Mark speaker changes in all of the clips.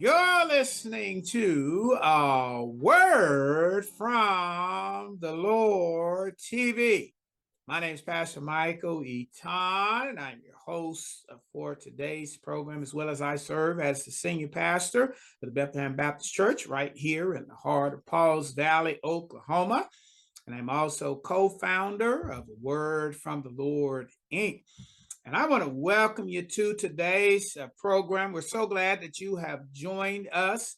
Speaker 1: You're listening to a word from the Lord TV. My name is Pastor Michael Eaton, and I'm your host for today's program, as well as I serve as the senior pastor of the Bethlehem Baptist Church right here in the heart of Pauls Valley, Oklahoma. And I'm also co founder of Word from the Lord Inc. And I want to welcome you to today's uh, program. We're so glad that you have joined us.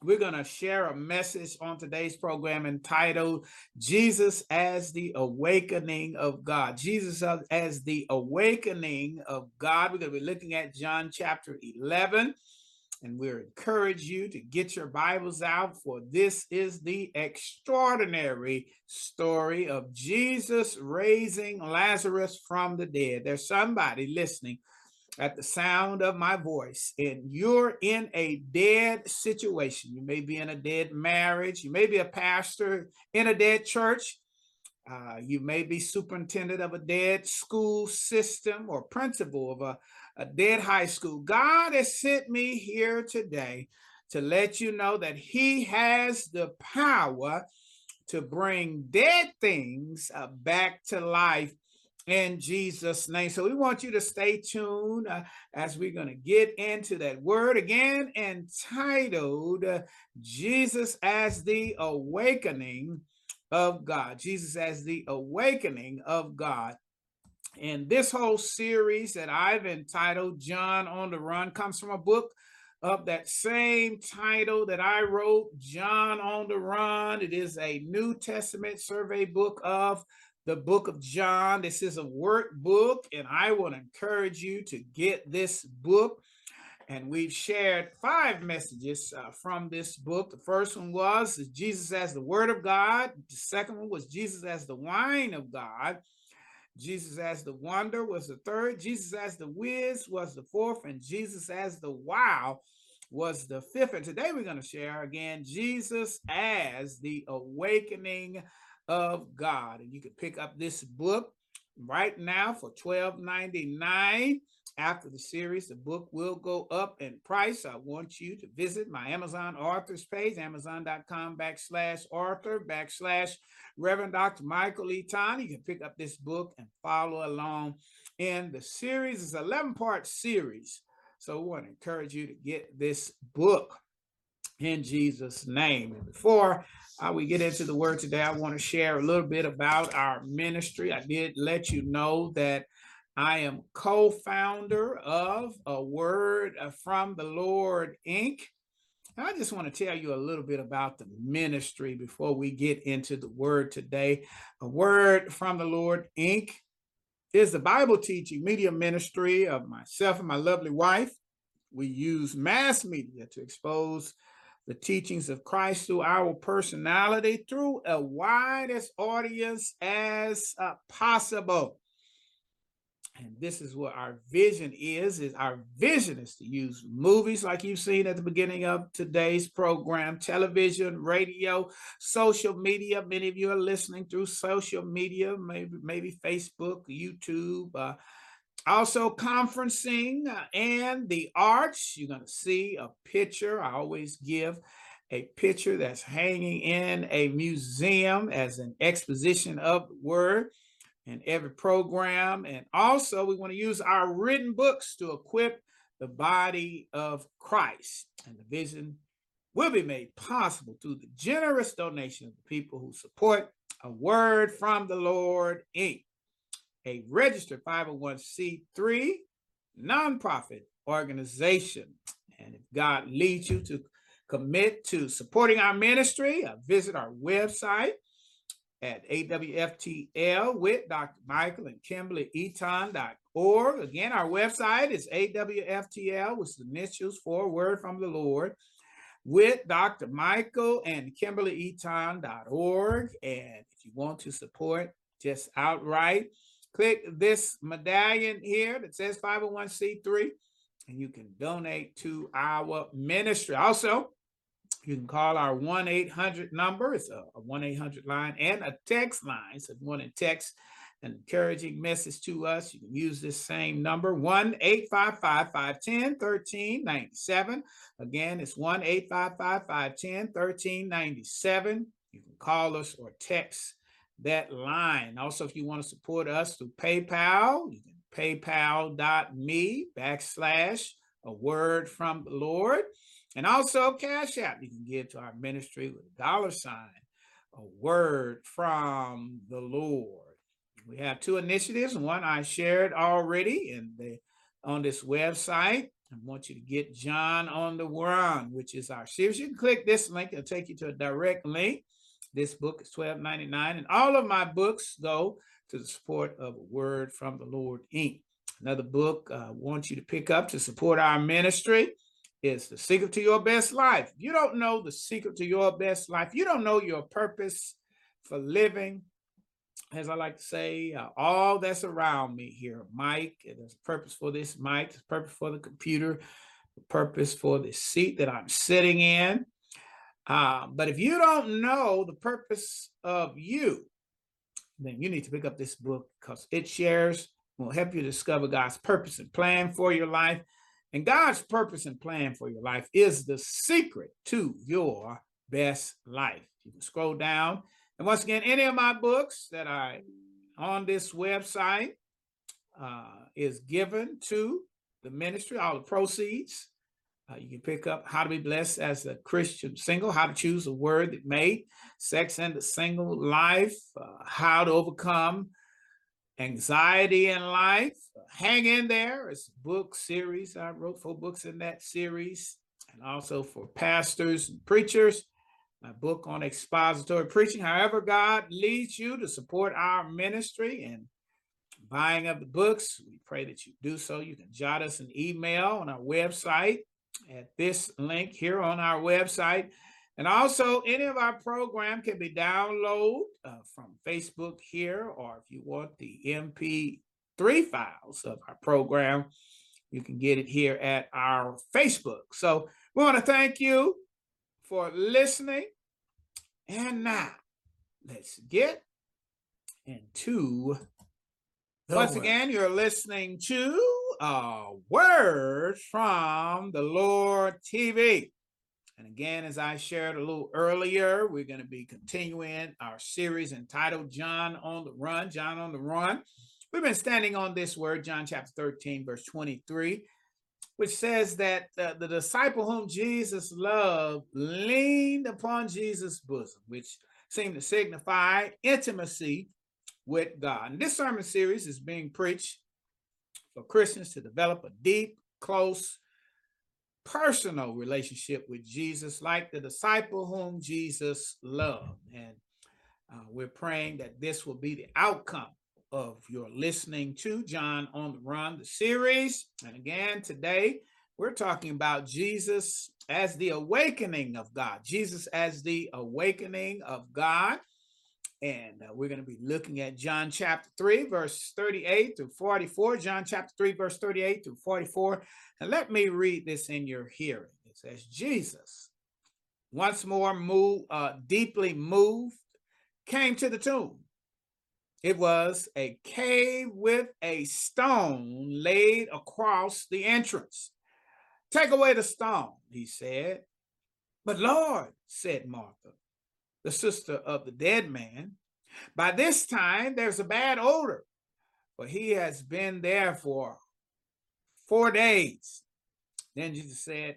Speaker 1: We're going to share a message on today's program entitled Jesus as the Awakening of God. Jesus as the Awakening of God. We're going to be looking at John chapter 11 and we encourage you to get your Bibles out, for this is the extraordinary story of Jesus raising Lazarus from the dead. There's somebody listening at the sound of my voice, and you're in a dead situation. You may be in a dead marriage, you may be a pastor in a dead church. Uh, you may be superintendent of a dead school system or principal of a a dead high school. God has sent me here today to let you know that He has the power to bring dead things uh, back to life in Jesus' name. So we want you to stay tuned uh, as we're going to get into that word again entitled uh, Jesus as the Awakening of God. Jesus as the Awakening of God. And this whole series that I've entitled John on the Run comes from a book of that same title that I wrote, John on the Run. It is a New Testament survey book of the book of John. This is a workbook, and I want to encourage you to get this book. And we've shared five messages uh, from this book. The first one was Jesus as the Word of God. The second one was Jesus as the wine of God. Jesus as the wonder was the third. Jesus as the whiz was the fourth. And Jesus as the wow was the fifth. And today we're going to share again Jesus as the awakening of God. And you can pick up this book right now for $12.99 after the series, the book will go up in price. I want you to visit my Amazon authors page, amazon.com backslash author backslash Reverend Dr. Michael Eaton. You can pick up this book and follow along in the series. It's an 11 part series. So we want to encourage you to get this book in Jesus' name. And before uh, we get into the word today, I want to share a little bit about our ministry. I did let you know that I am co founder of A Word from the Lord, Inc. I just want to tell you a little bit about the ministry before we get into the word today. A Word from the Lord, Inc. is the Bible teaching media ministry of myself and my lovely wife. We use mass media to expose the teachings of Christ through our personality through a widest audience as uh, possible and this is what our vision is is our vision is to use movies like you've seen at the beginning of today's program television radio social media. Many of you are listening through social media maybe maybe facebook youtube uh, also conferencing uh, and the arts. You're going to see a picture. I always give a picture that's hanging in a museum as an exposition of the word in every program. And also, we want to use our written books to equip the body of Christ. And the vision will be made possible through the generous donation of the people who support a word from the Lord Inc., a registered 501c3 nonprofit organization. And if God leads you to commit to supporting our ministry, uh, visit our website at AWFTL with Dr. Michael and Kimberly Eaton.org. Again, our website is AWFTL with the initials for Word from the Lord with Dr. Michael and Kimberly Eaton.org. And if you want to support just outright, click this medallion here that says 501c3 and you can donate to our ministry. Also, you can call our 1 800 number. It's a 1 800 line and a text line. So if you want to text an encouraging message to us, you can use this same number 1 855 510 1397. Again, it's 1 855 510 1397. You can call us or text that line. Also, if you want to support us through PayPal, you can paypal.me backslash a word from the Lord. And also Cash App. You can give to our ministry with a dollar sign, a word from the Lord. We have two initiatives. One I shared already in the on this website. I want you to get John on the Run, which is our series. You can click this link, it'll take you to a direct link. This book is $12.99, and all of my books go to the support of a word from the Lord Inc. Another book uh, I want you to pick up to support our ministry is The Secret to Your Best Life. You don't know the secret to your best life. You don't know your purpose for living as I like to say, uh, all that's around me here, mic, there's a purpose for this mic, there's purpose for the computer, purpose for the seat that I'm sitting in. Uh, but if you don't know the purpose of you, then you need to pick up this book because it shares, will help you discover God's purpose and plan for your life. And God's purpose and plan for your life is the secret to your best life. You can scroll down and once again, any of my books that I on this website uh, is given to the ministry, all the proceeds. Uh, you can pick up How to Be Blessed as a Christian Single, How to Choose a Word That Made, Sex and the Single Life, uh, How to Overcome Anxiety in Life. Hang in there. It's a book series. I wrote four books in that series, and also for pastors and preachers my book on expository preaching. However, God leads you to support our ministry and buying of the books, we pray that you do so. You can jot us an email on our website at this link here on our website. And also, any of our program can be downloaded uh, from Facebook here, or if you want the MP3 files of our program, you can get it here at our Facebook. So we want to thank you for listening. And now, let's get into once word. again, you're listening to a word from the Lord TV. And again, as I shared a little earlier, we're going to be continuing our series entitled John on the Run. John on the Run. We've been standing on this word, John chapter 13, verse 23 which says that uh, the disciple whom Jesus loved leaned upon Jesus' bosom, which seemed to signify intimacy with God. And this sermon series is being preached for Christians to develop a deep, close, personal relationship with Jesus, like the disciple whom Jesus loved. And uh, we're praying that this will be the outcome of your listening to John on the Run, the series. And again, today we're talking about Jesus as the awakening of God, Jesus as the awakening of God. And uh, we're going to be looking at John chapter 3, verse 38 through 44. John chapter 3, verse 38 through 44. And let me read this in your hearing. It says, Jesus, once more uh, deeply moved, came to the tomb. It was a cave with a stone laid across the entrance. Take away the stone, he said. But Lord, said Martha, the sister of the dead man, by this time there's a bad odor, for he has been there for four days. Then Jesus said,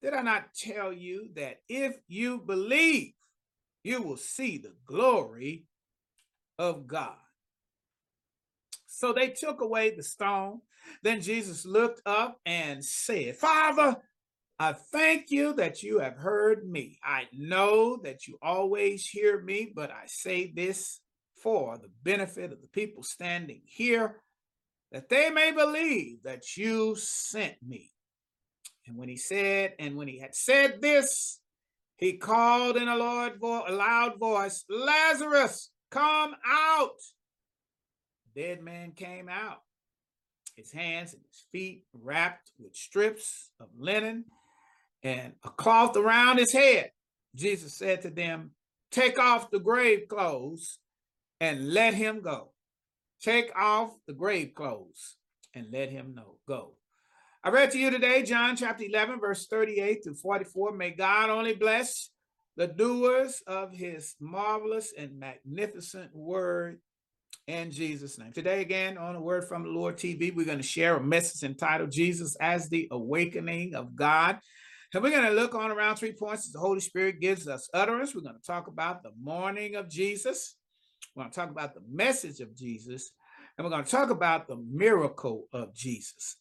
Speaker 1: Did I not tell you that if you believe, you will see the glory of God. So they took away the stone. Then Jesus looked up and said, Father, I thank you that you have heard me. I know that you always hear me, but I say this for the benefit of the people standing here, that they may believe that you sent me. And when he said, and when he had said this, he called in a loud, voice, Lazarus, Come out. The dead man came out, his hands and his feet wrapped with strips of linen and a cloth around his head. Jesus said to them, Take off the grave clothes and let him go. Take off the grave clothes and let him know. Go. I read to you today, John chapter 11, verse 38 to 44. May God only bless the doers of his marvelous and magnificent word in Jesus' name. Today, again, on a word from the Lord TV, we're going to share a message entitled Jesus as the Awakening of God. And we're going to look on around three points as the Holy Spirit gives us utterance. We're going to talk about the mourning of Jesus. We're going to talk about the message of Jesus. And we're going to talk about the miracle of Jesus.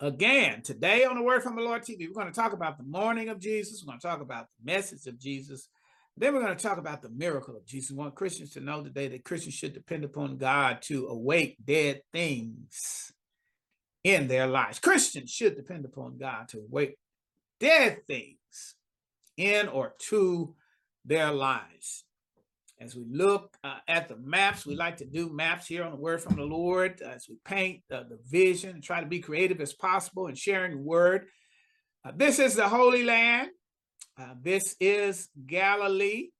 Speaker 1: Again, today on the Word from the Lord TV, we're going to talk about the mourning of Jesus. We're going to talk about the message of Jesus. Then we're going to talk about the miracle of Jesus. We want Christians to know today that Christians should depend upon God to awake dead things in their lives. Christians should depend upon God to awake dead things in or to their lives. As we look uh, at the maps, we like to do maps here on the Word from the Lord as we paint uh, the vision and try to be creative as possible in sharing the Word. Uh, this is the Holy Land. Uh, this is Galilee.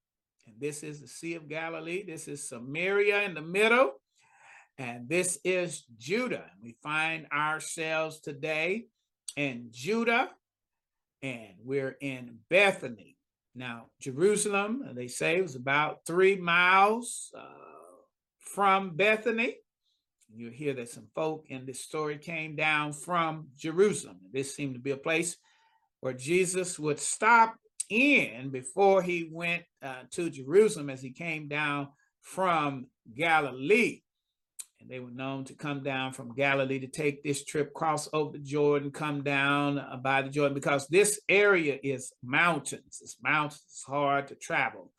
Speaker 1: And this is the Sea of Galilee. This is Samaria in the middle. And this is Judah. We find ourselves today in Judah, and we're in Bethany. Now, Jerusalem, uh, they say, was about three miles uh, from Bethany. You hear that some folk in this story came down from Jerusalem. This seemed to be a place where Jesus would stop in before he went uh, to Jerusalem as he came down from Galilee and they were known to come down from Galilee to take this trip, cross over the Jordan, come down uh, by the Jordan, because this area is mountains. It's mountains, it's hard to travel.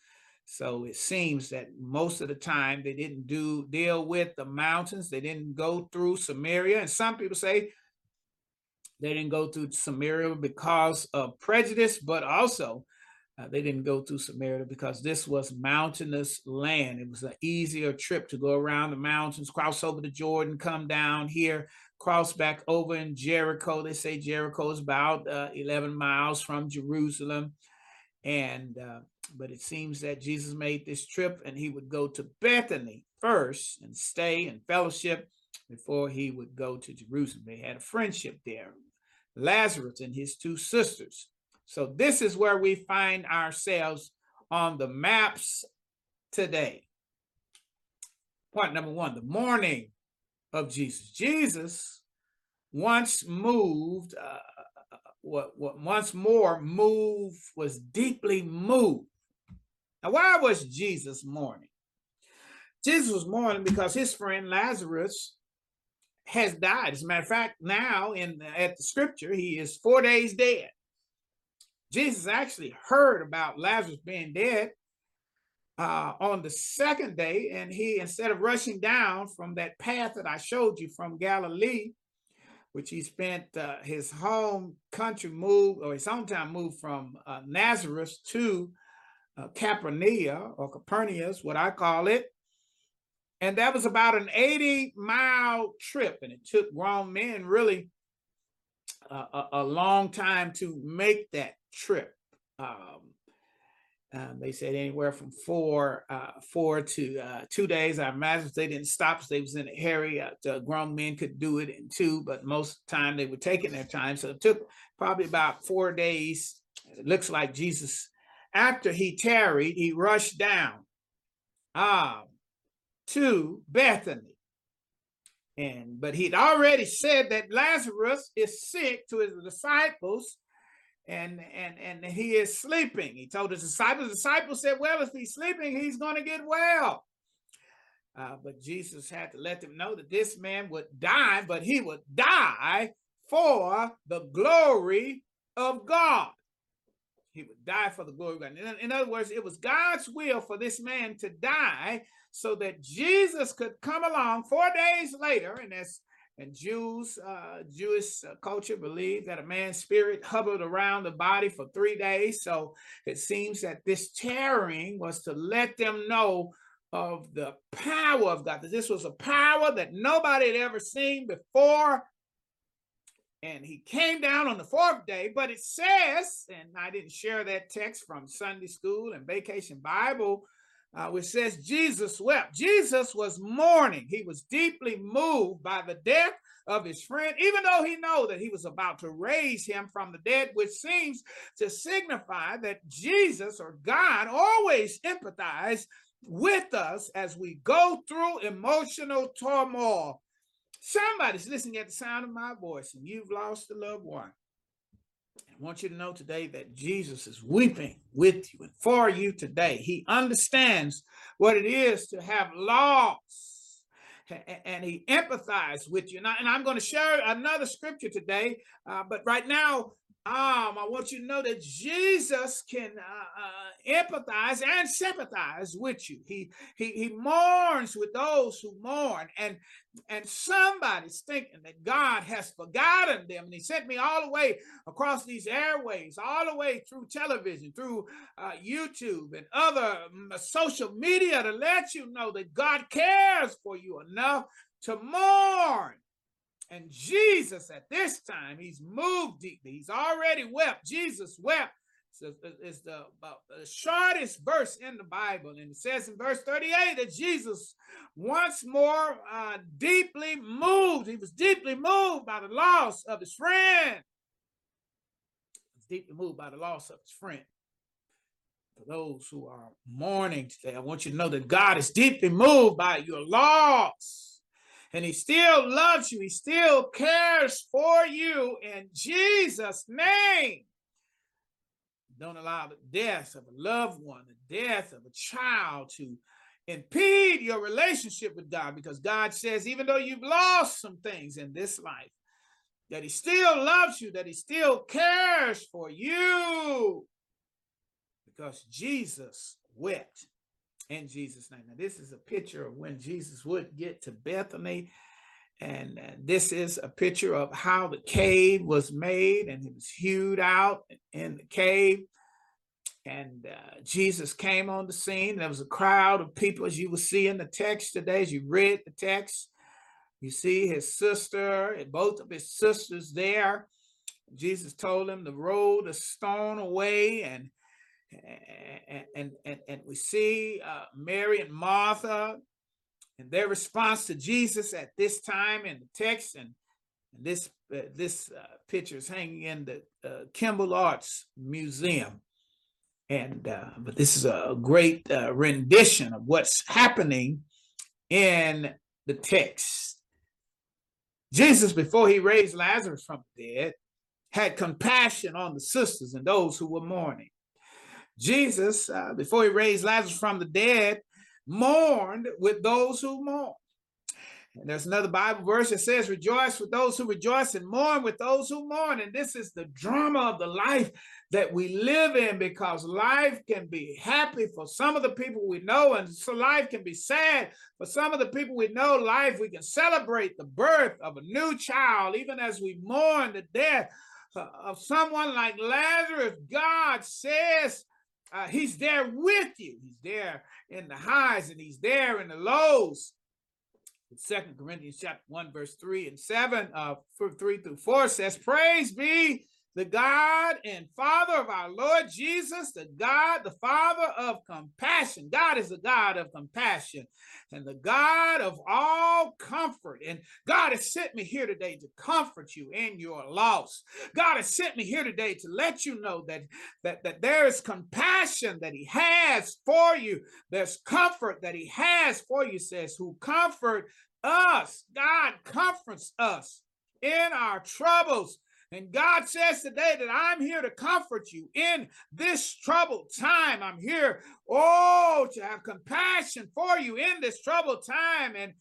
Speaker 1: So it seems that most of the time they didn't do deal with the mountains. They didn't go through Samaria. And some people say they didn't go through Samaria because of prejudice, but also uh, they didn't go through Samaria because this was mountainous land. It was an easier trip to go around the mountains, cross over the Jordan, come down here, cross back over in Jericho. They say Jericho is about uh, 11 miles from Jerusalem. And, uh, but it seems that Jesus made this trip and he would go to Bethany first and stay and fellowship before he would go to Jerusalem. They had a friendship there. Lazarus and his two sisters so this is where we find ourselves on the maps today. Point number one, the mourning of Jesus. Jesus once moved, uh, what, what once more moved, was deeply moved. Now, why was Jesus mourning? Jesus was mourning because his friend Lazarus has died. As a matter of fact, now in at the scripture, he is four days dead. Jesus actually heard about Lazarus being dead uh, on the second day, and he, instead of rushing down from that path that I showed you from Galilee, which he spent uh, his home country move or his hometown move from uh, Nazareth to uh, Capernaum or Capernaum, what I call it. And that was about an 80 mile trip, and it took grown men really a, a long time to make that trip. Um, um, they said anywhere from four, uh, four to uh, two days. I imagine they didn't stop. They was in a hurry. Uh, grown men could do it in two, but most of the time they were taking their time. So it took probably about four days. It looks like Jesus, after he tarried, he rushed down um, to Bethany. And but he'd already said that Lazarus is sick to his disciples and and and he is sleeping. He told his disciples. The disciples said, "Well, if he's sleeping, he's going to get well." Uh, but Jesus had to let them know that this man would die, but he would die for the glory of God. He would die for the glory of God. In, in other words, it was God's will for this man to die so that Jesus could come along four days later, and that's and Jews, uh, Jewish uh, culture believed that a man's spirit hovered around the body for three days. So it seems that this tearing was to let them know of the power of God. That this was a power that nobody had ever seen before. And he came down on the fourth day, but it says, and I didn't share that text from Sunday school and Vacation Bible uh, which says Jesus wept. Jesus was mourning. He was deeply moved by the death of his friend, even though he know that he was about to raise him from the dead, which seems to signify that Jesus or God always empathize with us as we go through emotional turmoil. Somebody's listening at the sound of my voice, and you've lost a loved one. Want you to know today that Jesus is weeping with you and for you today. He understands what it is to have loss and he empathizes with you. And, I, am going to share another scripture today, uh, but right now, um, I want you to know that Jesus can uh, uh, empathize and sympathize with you. He he he mourns with those who mourn, and and somebody's thinking that God has forgotten them, and He sent me all the way across these airways, all the way through television, through uh, YouTube, and other um, social media to let you know that God cares for you enough to mourn and Jesus, at this time, he's moved deeply. He's already wept. Jesus wept. It's the, the shortest verse in the Bible. And it says in verse 38 that Jesus once more uh, deeply moved. He was deeply moved by the loss of his friend. He was deeply moved by the loss of his friend. For those who are mourning today, I want you to know that God is deeply moved by your loss and he still loves you. He still cares for you in Jesus' name. Don't allow the death of a loved one, the death of a child to impede your relationship with God because God says, even though you've lost some things in this life, that He still loves you, that He still cares for you because Jesus wept in Jesus' name. Now, this is a picture of when Jesus would get to Bethany. And uh, this is a picture of how the cave was made, and it was hewed out in the cave. And uh, Jesus came on the scene. There was a crowd of people, as you will see in the text today, as you read the text. You see his sister and both of his sisters there. Jesus told him to roll the stone away, and and and and, we see uh, Mary and Martha and their response to Jesus at this time in the text, and, and this uh, this uh, picture is hanging in the uh, Kimbell Arts Museum, and uh, but this is a great uh, rendition of what's happening in the text. Jesus, before he raised Lazarus from the dead, had compassion on the sisters and those who were mourning. Jesus, uh, before he raised Lazarus from the dead, mourned with those who mourn. And there's another Bible verse that says, Rejoice with those who rejoice and mourn with those who mourn. And this is the drama of the life that we live in because life can be happy for some of the people we know, and so life can be sad for some of the people we know. Life, we can celebrate the birth of a new child, even as we mourn the death of someone like Lazarus. God says, uh, he's there with you. He's there in the highs and he's there in the lows. Second Corinthians chapter 1, verse 3 and 7, uh, 3 through 4 says, Praise be the God and Father of our Lord Jesus, the God, the Father of compassion. God is the God of compassion and the God of all comfort. And God has sent me here today to comfort you in your loss. God has sent me here today to let you know that, that, that there is compassion that He has for you. There's comfort that He has for you, says, who comfort us. God comforts us in our troubles. And God says today that I'm here to comfort you in this troubled time. I'm here, oh, to have compassion for you in this troubled time. And,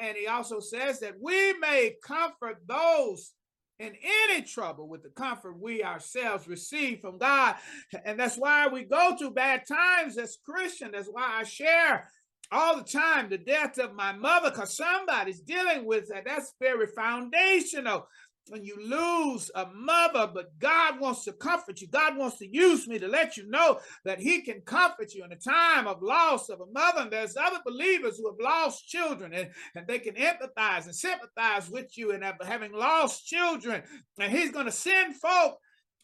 Speaker 1: and he also says that we may comfort those in any trouble with the comfort we ourselves receive from God. And that's why we go through bad times as Christians. That's why I share all the time the death of my mother because somebody's dealing with that. That's very foundational when you lose a mother, but God wants to comfort you. God wants to use me to let you know that He can comfort you in a time of loss of a mother. And there's other believers who have lost children and, and they can empathize and sympathize with you and having lost children. And He's going to send folk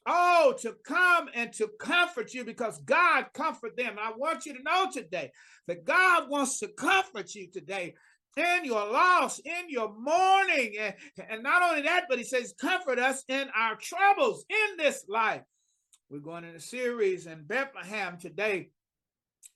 Speaker 1: Oh, to come and to comfort you because God comfort them. I want you to know today that God wants to comfort you today in your loss, in your mourning. And, and not only that, but he says, comfort us in our troubles in this life. We're going in a series in Bethlehem today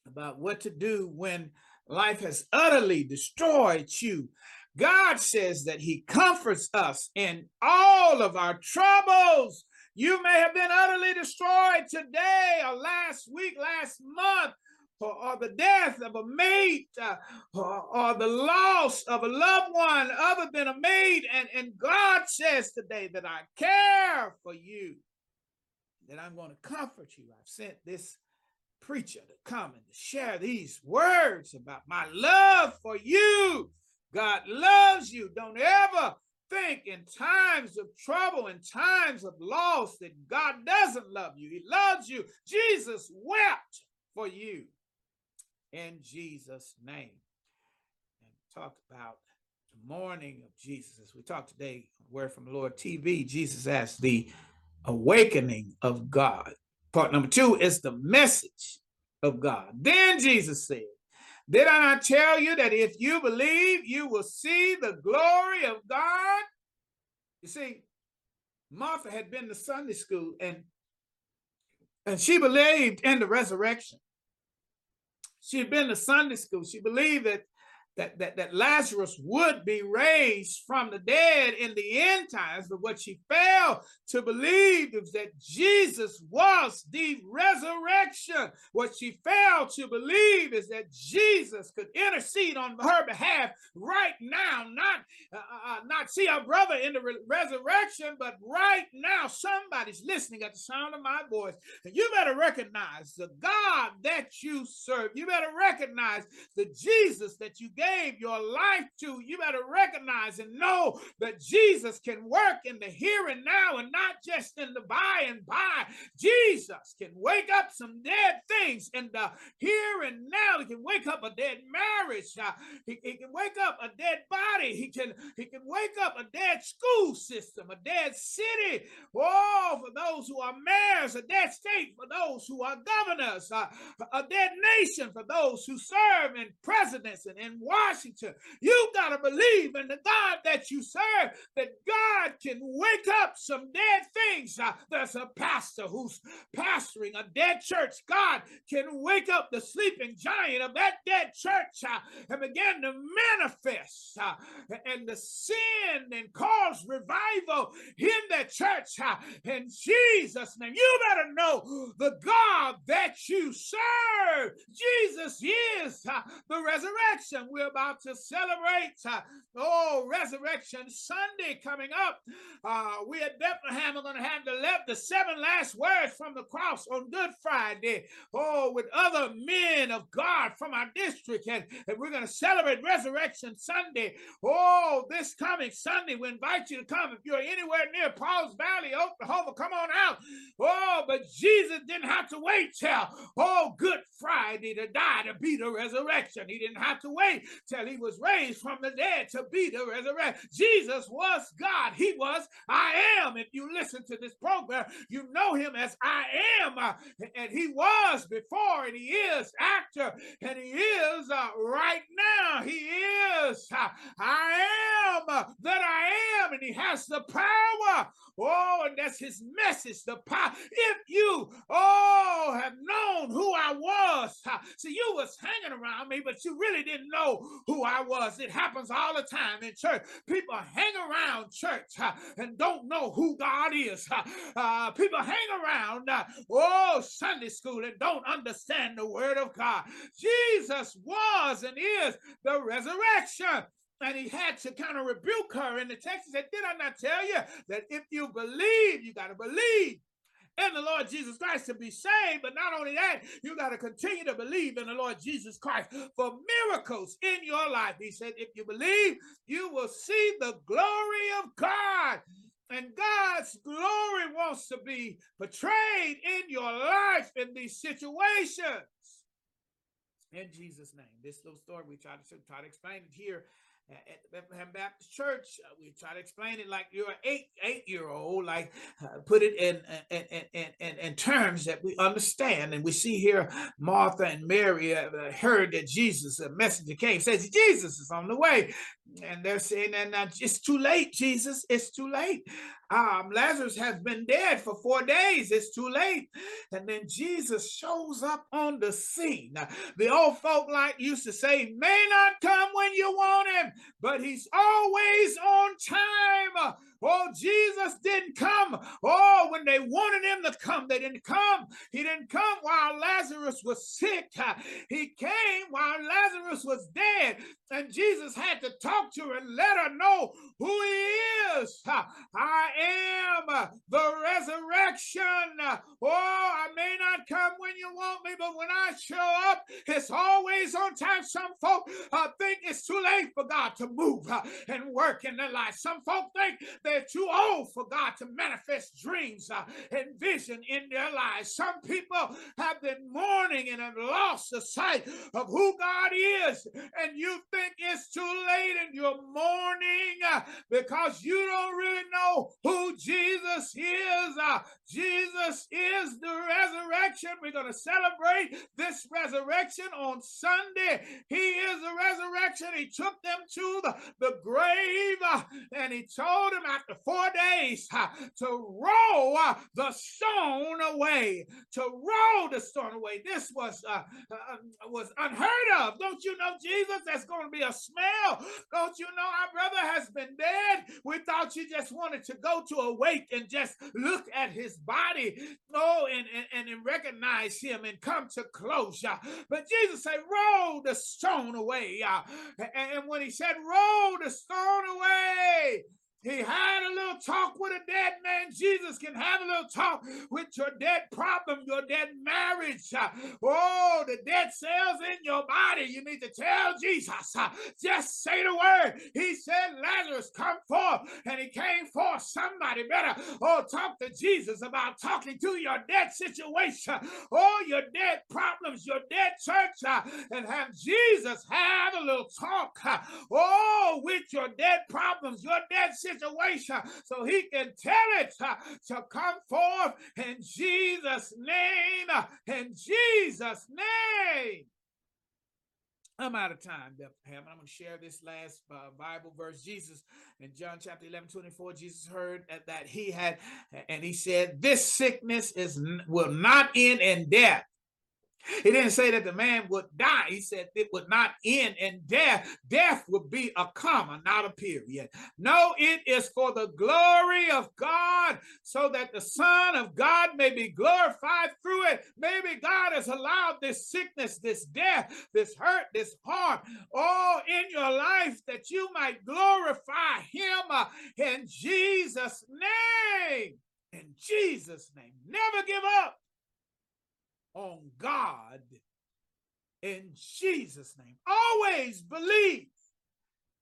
Speaker 1: about what to do when life has utterly destroyed you. God says that he comforts us in all of our troubles. You may have been utterly destroyed today or last week, last month, or, the death of a mate, uh, or, the loss of a loved one other than a mate. And, and God says today that I care for you, that I'm going to comfort you. I've sent this preacher to come and to share these words about my love for you. God loves you. Don't ever think in times of trouble, in times of loss, that God doesn't love you. He loves you. Jesus wept for you in Jesus' name. And talk about the mourning of Jesus. As we talk today, word from Lord TV, Jesus asked the awakening of God. Part number two is the message of God. Then Jesus said, Did I not tell you that if you believe, you will see the glory of God? You see, Martha had been to Sunday school and and she believed in the resurrection. She had been to Sunday school. She believed that that, that, that Lazarus would be raised from the dead in the end times, but what she failed to believe is that Jesus was the resurrection. What she failed to believe is that Jesus could intercede on her behalf right now, not, uh, uh, uh not see our brother in the re- resurrection, but right now, somebody's listening at the sound of my voice. And you better recognize the God that you serve. You better recognize the Jesus that you gave gave your life to, you better recognize and know that Jesus can work in the here and now and not just in the by and by. Jesus can wake up some dead things in the here and now. He can wake up a dead marriage. Uh, he, he can wake up a dead body. He can he can wake up a dead school system, a dead city. Oh, for those who are mayors, a dead state for those who are governors, uh, a dead nation for those who serve in presidents and in Washington. You've got to believe in the God that you serve, that God can wake up some dead things. Uh, there's a pastor who's pastoring a dead church. God can wake up the sleeping giant of that dead church uh, and begin to manifest uh, and the sin and cause revival in that church. Uh, in Jesus' name, you better know the God that you serve. Jesus is uh, the resurrection. We're about to celebrate, uh, oh, Resurrection Sunday coming up. Uh, we at Bethlehem are going to have the, left, the seven last words from the cross on Good Friday. Oh, with other men of God from our district. And, and we're going to celebrate Resurrection Sunday. Oh, this coming Sunday, we invite you to come. If you're anywhere near Pauls Valley, Oklahoma, come on out. Oh, but Jesus didn't have to wait till, oh, Good Friday to die to be the resurrection. He didn't have to wait till he was raised from the dead to be the resurrection. Jesus was God. He was I am. If you listen to this program, you know him as I am. Uh, and he was before, and he is after, and he is uh, right now. He is uh, I am uh, that I am, and he has the power. Oh, and that's his message, the power. If you, oh, have known who I was, see, you was hanging around me, but you really didn't know who I was. It happens all the time in church. People hang around church and don't know who God is. Uh, uh people hang around, uh, oh, Sunday school and don't understand the word of God. Jesus was and is the resurrection. And he had to kind of rebuke her in the text. Said, Did I not tell you that if you believe, you got to believe in the Lord Jesus Christ to be saved. But not only that, you got to continue to believe in the Lord Jesus Christ for miracles in your life. He said, if you believe, you will see the glory of God. And God's glory wants to be portrayed in your life in these situations. In Jesus' name. This little story we try to try to explain it here at the Bethlehem Baptist Church. Uh, we try to explain it like you're an eight eight year old, like uh, put it in in, in in, in terms that we understand. And we see here Martha and Mary uh, heard that Jesus, a messenger came, says Jesus is on the way, and they're saying, "And it's too late, Jesus. It's too late." Um, Lazarus has been dead for four days. It's too late. And then Jesus shows up on the scene. Now, The old folk like used to say, may not come when you but he's always on time. Oh, Jesus didn't come. Oh, when they wanted him to come, they didn't come. He didn't come while Lazarus was sick. He came while Lazarus was dead. And Jesus had to talk to her and let her know who he is. I am the resurrection. Oh, I may not come when you want me, but when I show up, it's always on time. Some folk uh, think it's too late for God to move uh, and work in their life. Some folk think they're too old for God to manifest dreams uh, and vision in their lives. Some people have been mourning and have lost the sight of who God is, and you think it's too late and you're mourning uh, because you don't really know who Jesus is. Uh, Jesus is the resurrection. We're going to celebrate this resurrection on Sunday. He is the resurrection. He took them to the, the grave uh, and he told them after four days to roll uh, the stone away, to roll the stone away. This was uh, uh, was unheard of. Don't you know, Jesus? That's going to be a smell. Don't you know our brother has been dead? We thought you just wanted to go to a wake and just look at his body, oh, and, and, and recognize him and come to closure. But Jesus said, roll the stone away. And when he said, roll the stone away, he had a little talk with a dead man. Jesus can have a little talk with your dead problem, your dead marriage. Oh, the dead cells in your body. You need to tell Jesus. Uh, just say the word. He said, Lazarus, come forth. And he came forth. Somebody better, oh, talk to Jesus about talking to your dead situation. Oh, your dead problems, your dead church. Uh, and have Jesus have a little talk. Uh, oh, with your dead problems, your dead situation situation uh, so he can tell it uh, to come forth in Jesus' name. Uh, in Jesus' name. I'm out of time, Bethlehem. I'm going to share this last uh, Bible verse. Jesus in John chapter 11, 24, Jesus heard that he had, and he said, This sickness is will not end in death. He didn't say that the man would die. He said it would not end in death. Death would be a comma, not a period. No, it is for the glory of God, so that the Son of God may be glorified through it. Maybe God has allowed this sickness, this death, this hurt, this harm, all in your life that you might glorify Him uh, in Jesus' name. In Jesus' name. Never give up on God in Jesus' name. Always believe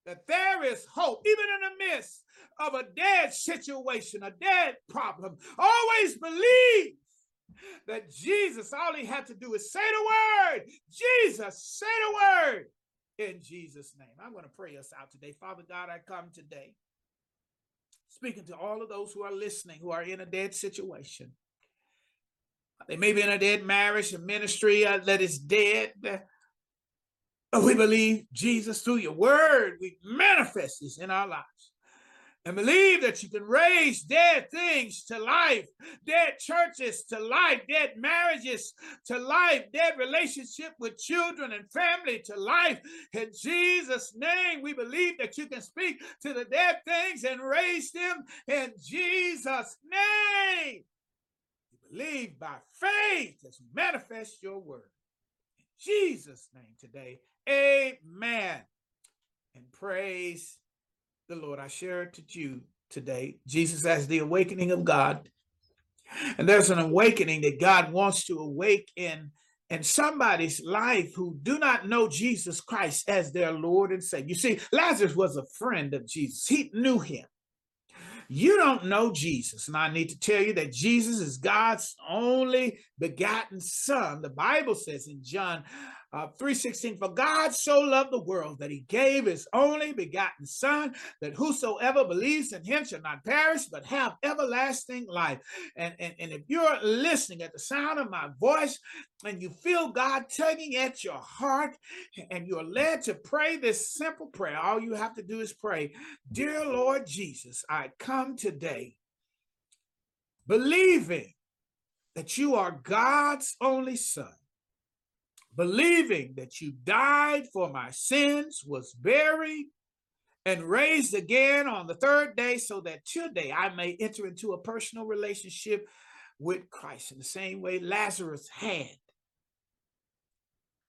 Speaker 1: that there is hope, even in the midst of a dead situation, a dead problem. Always believe that Jesus, all he had to do is say the word. Jesus, say the word in Jesus' name. I'm going to pray us out today. Father God, I come today speaking to all of those who are listening, who are in a dead situation. They may be in a dead marriage, a ministry uh, that is dead. But we believe Jesus through your word. We manifest this in our lives. And believe that you can raise dead things to life, dead churches to life, dead marriages to life, dead relationship with children and family to life. In Jesus' name, we believe that you can speak to the dead things and raise them in Jesus' name believe by faith as manifest your word. In Jesus' name today, amen. And praise the Lord. I share it to you today. Jesus as the awakening of God. And there's an awakening that God wants to awaken in somebody's life who do not know Jesus Christ as their Lord and Savior. You see, Lazarus was a friend of Jesus. He knew him you don't know Jesus. And I need to tell you that Jesus is God's only begotten son. The Bible says in John uh, 316 for god so loved the world that he gave his only begotten son that whosoever believes in him shall not perish but have everlasting life. And, and and if you're listening at the sound of my voice and you feel god tugging at your heart and you're led to pray this simple prayer all you have to do is pray dear lord jesus i come today believing that you are god's only son believing that you died for my sins, was buried, and raised again on the third day, so that today I may enter into a personal relationship with Christ in the same way Lazarus had.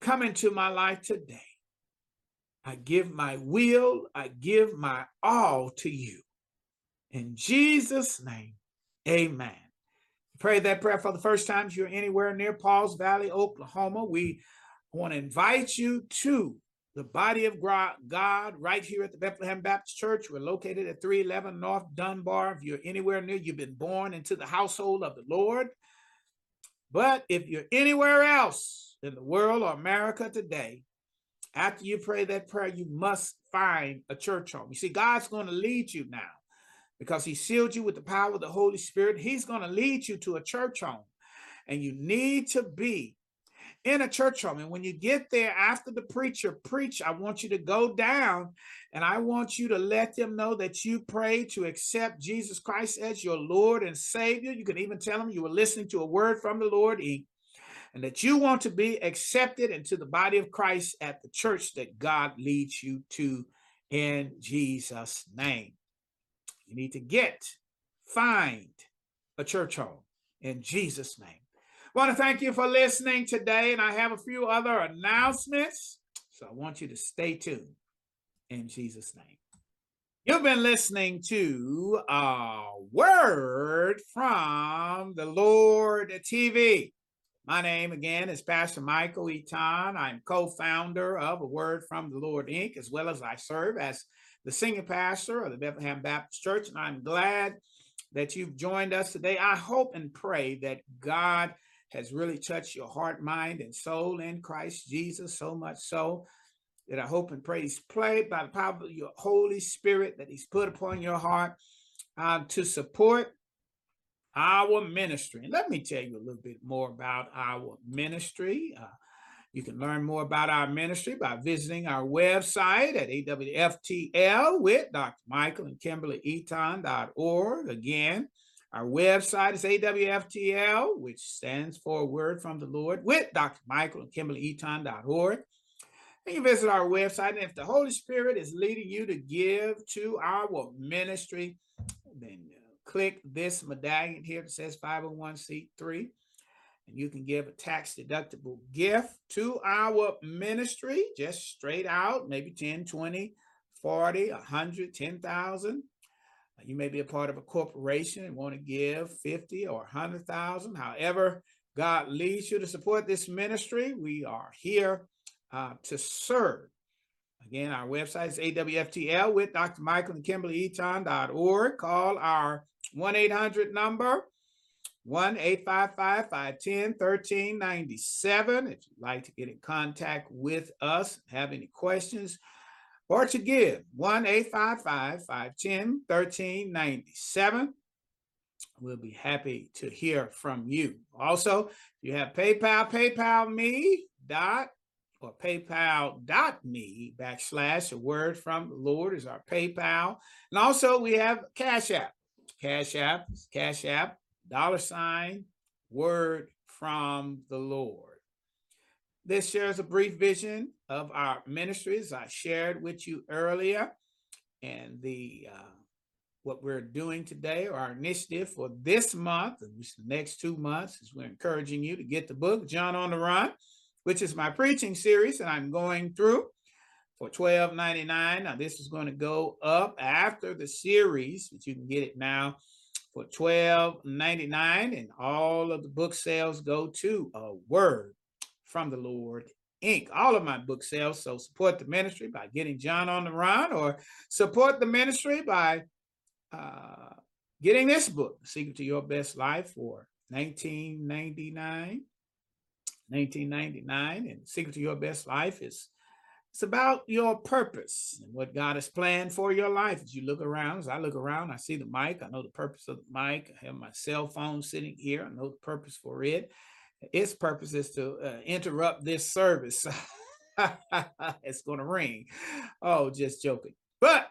Speaker 1: Come into my life today. I give my will, I give my all to you. In Jesus' name, amen. Pray that prayer for the first time you're anywhere near Pauls Valley, Oklahoma. We want to invite you to the body of God right here at the Bethlehem Baptist Church. We're located at 311 North Dunbar. If you're anywhere near, you've been born into the household of the Lord. But if you're anywhere else in the world or America today, after you pray that prayer, you must find a church home. You see, God's going to lead you now because He sealed you with the power of the Holy Spirit. He's going to lead you to a church home. And you need to be in a church home. And when you get there after the preacher preach, I want you to go down and I want you to let them know that you pray to accept Jesus Christ as your Lord and Savior. You can even tell them you were listening to a word from the Lord and that you want to be accepted into the body of Christ at the church that God leads you to in Jesus' name. You need to get, find a church home in Jesus' name I want to thank you for listening today, and I have a few other announcements. So I want you to stay tuned in Jesus' name. You've been listening to a word from the Lord TV. My name again is Pastor Michael Eaton. I'm co-founder of A Word from the Lord Inc., as well as I serve as the senior pastor of the Bethlehem Baptist Church. And I'm glad that you've joined us today. I hope and pray that God has really touched your heart, mind, and soul in Christ Jesus, so much so that I hope and pray he's played by the power of your Holy Spirit that he's put upon your heart uh, to support our ministry. And let me tell you a little bit more about our ministry. Uh, you can learn more about our ministry by visiting our website at awftl with Dr. Michael and Kimberly Eaton.org. Again, our website is AWFTL, which stands for Word from the Lord, with Dr. Michael and Kimberly Eaton.org. And you visit our website, and if the Holy Spirit is leading you to give to our ministry, then uh, click this medallion here that says 501c3 and you can give a tax deductible gift to our ministry just straight out maybe 10 20 40 100 10,000 you may be a part of a corporation and want to give 50 or 100,000. However, God leads you to support this ministry. We are here uh, to serve. Again, our website is AWFTL with Dr. Michael and Kimberly Eaton.org. Call our 1 800 number 1 855 510 1397 if you'd like to get in contact with us, have any questions or to give 1 855 510 1397. We'll be happy to hear from you. Also, you have PayPal, PayPal me dot or paypal.me backslash a word from the Lord is our PayPal. And also we have Cash App. Cash App, Cash App, dollar sign, word from the Lord. This shares a brief vision of our ministries I shared with you earlier and the uh, what we're doing today or our initiative for this month and the next two months is we're encouraging you to get the book John on the Run, which is my preaching series and I'm going through for $12.99. Now this is going to go up after the series, but you can get it now for $12.99 and all of the book sales go to a word from the Lord Inc. All of my book sales. So support the ministry by getting John on the Run or support the ministry by uh, getting this book, Secret to Your Best Life, for 19.99. 1999, and Secret to Your Best Life is it's about your purpose and what God has planned for your life. As you look around, as I look around, I see the mic. I know the purpose of the mic. I have my cell phone sitting here. I know the purpose for it. Its purpose is to uh, interrupt this service. it's going to ring. Oh, just joking. But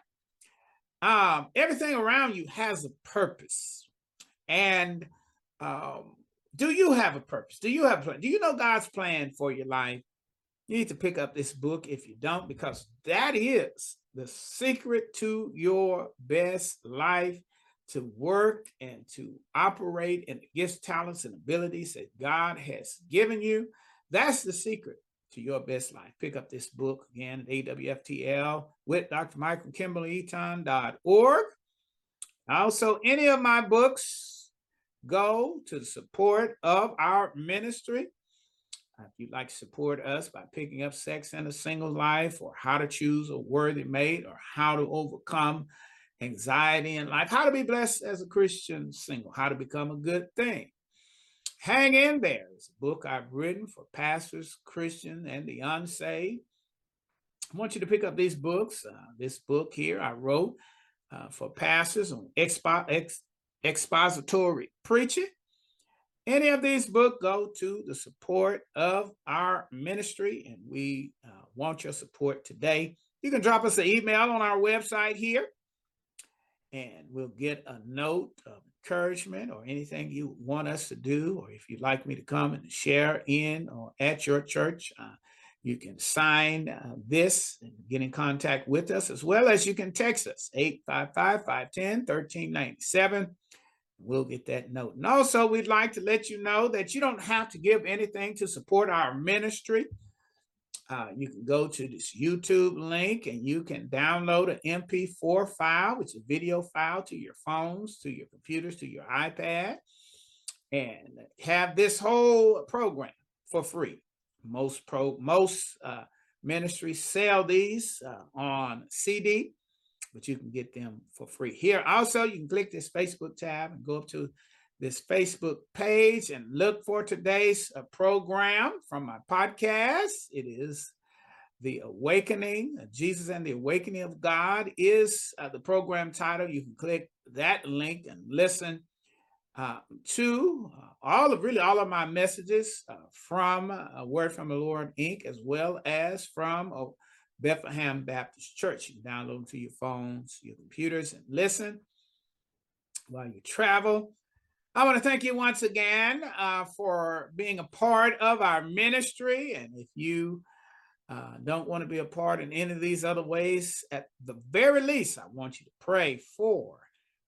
Speaker 1: um, everything around you has a purpose. And um, do you have a purpose? Do you have a plan? Do you know God's plan for your life? You need to pick up this book if you don't, because that is the secret to your best life to work and to operate in the gifts, talents, and abilities that God has given you. That's the secret to your best life. Pick up this book again at AWFTL with Dr. Michael Kimberly Eaton.org. Also, any of my books go to the support of our ministry. If you'd like to support us by picking up Sex and a Single Life, or How to Choose a Worthy Mate, or How to Overcome Anxiety in Life, How to Be Blessed as a Christian Single, How to Become a Good Thing. Hang in there. It's a book I've written for pastors, Christian, and the unsaved. I want you to pick up these books. Uh, this book here I wrote uh, for pastors on expo- ex- expository preaching. Any of these books go to the support of our ministry, and we uh, want your support today. You can drop us an email on our website here, and we'll get a note of encouragement or anything you want us to do, or if you'd like me to come and share in or at your church, uh, you can sign uh, this and get in contact with us, as well as you can text us 855 510 1397 we'll get that note. And also, we'd like to let you know that you don't have to give anything to support our ministry. Uh, you can go to this YouTube link and you can download an MP4 file, which is a video file to your phones, to your computers, to your iPad, and have this whole program for free. Most pro most uh, ministries sell these uh, on CD but you can get them for free. Here also, you can click this Facebook tab and go up to this Facebook page and look for today's uh, program from my podcast. It is The Awakening, uh, Jesus and the Awakening of God is uh, the program title. You can click that link and listen uh, to uh, all of really all of my messages uh, from Word from the Lord Inc., as well as from Bethlehem Baptist Church. You can download them to your phones, your computers, and listen while you travel. I want to thank you once again uh, for being a part of our ministry. And if you uh, don't want to be a part in any of these other ways, at the very least, I want you to pray for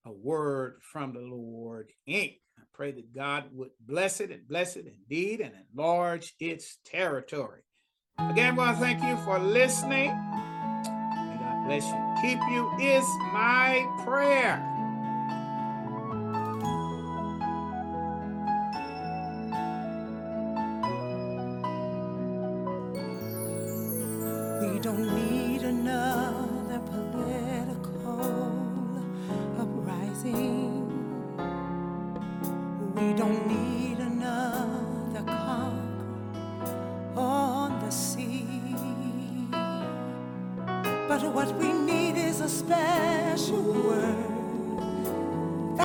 Speaker 1: a word from the Lord Inc. I pray that God would bless it and bless it indeed and enlarge its territory. Again, I want to thank you for listening. May God bless you. Keep you is my prayer.